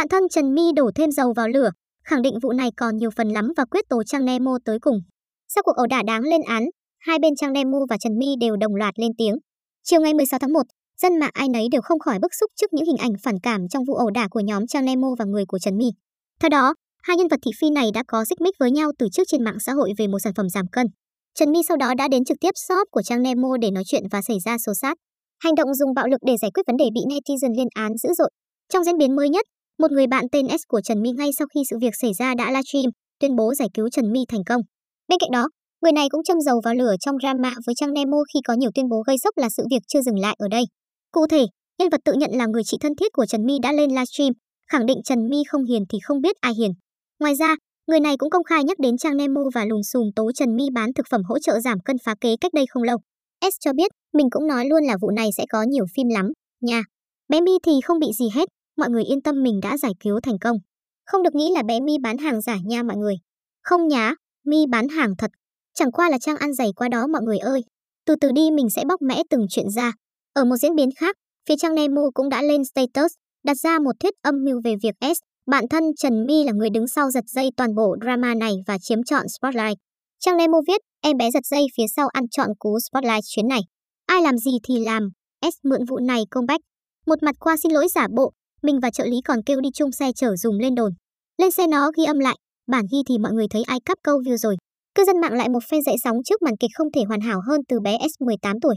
Bạn thân Trần My đổ thêm dầu vào lửa, khẳng định vụ này còn nhiều phần lắm và quyết tố Trang Nemo tới cùng. Sau cuộc ẩu đả đáng lên án, hai bên Trang Nemo và Trần My đều đồng loạt lên tiếng. Chiều ngày 16 tháng 1, dân mạng ai nấy đều không khỏi bức xúc trước những hình ảnh phản cảm trong vụ ẩu đả của nhóm Trang Nemo và người của Trần My. Theo đó, hai nhân vật thị phi này đã có xích mích với nhau từ trước trên mạng xã hội về một sản phẩm giảm cân. Trần My sau đó đã đến trực tiếp shop của Trang Nemo để nói chuyện và xảy ra xô xát. Hành động dùng bạo lực để giải quyết vấn đề bị netizen lên án dữ dội. Trong diễn biến mới nhất, một người bạn tên S của Trần My ngay sau khi sự việc xảy ra đã livestream tuyên bố giải cứu Trần My thành công. Bên cạnh đó, người này cũng châm dầu vào lửa trong drama với trang Nemo khi có nhiều tuyên bố gây sốc là sự việc chưa dừng lại ở đây. Cụ thể, nhân vật tự nhận là người chị thân thiết của Trần My đã lên livestream, khẳng định Trần My không hiền thì không biết ai hiền. Ngoài ra, người này cũng công khai nhắc đến trang Nemo và lùm xùm tố Trần My bán thực phẩm hỗ trợ giảm cân phá kế cách đây không lâu. S cho biết, mình cũng nói luôn là vụ này sẽ có nhiều phim lắm, nha. Bé My thì không bị gì hết, mọi người yên tâm mình đã giải cứu thành công. Không được nghĩ là bé My bán hàng giả nha mọi người. Không nhá, My bán hàng thật. Chẳng qua là trang ăn giày qua đó mọi người ơi. Từ từ đi mình sẽ bóc mẽ từng chuyện ra. Ở một diễn biến khác, phía trang Nemo cũng đã lên status, đặt ra một thuyết âm mưu về việc S, bạn thân Trần My là người đứng sau giật dây toàn bộ drama này và chiếm trọn spotlight. Trang Nemo viết, em bé giật dây phía sau ăn trọn cú spotlight chuyến này. Ai làm gì thì làm, S mượn vụ này công bách. Một mặt qua xin lỗi giả bộ, mình và trợ lý còn kêu đi chung xe chở dùng lên đồn. Lên xe nó ghi âm lại, bản ghi thì mọi người thấy ai cắp câu view rồi. Cư dân mạng lại một phen dậy sóng trước màn kịch không thể hoàn hảo hơn từ bé S 18 tuổi.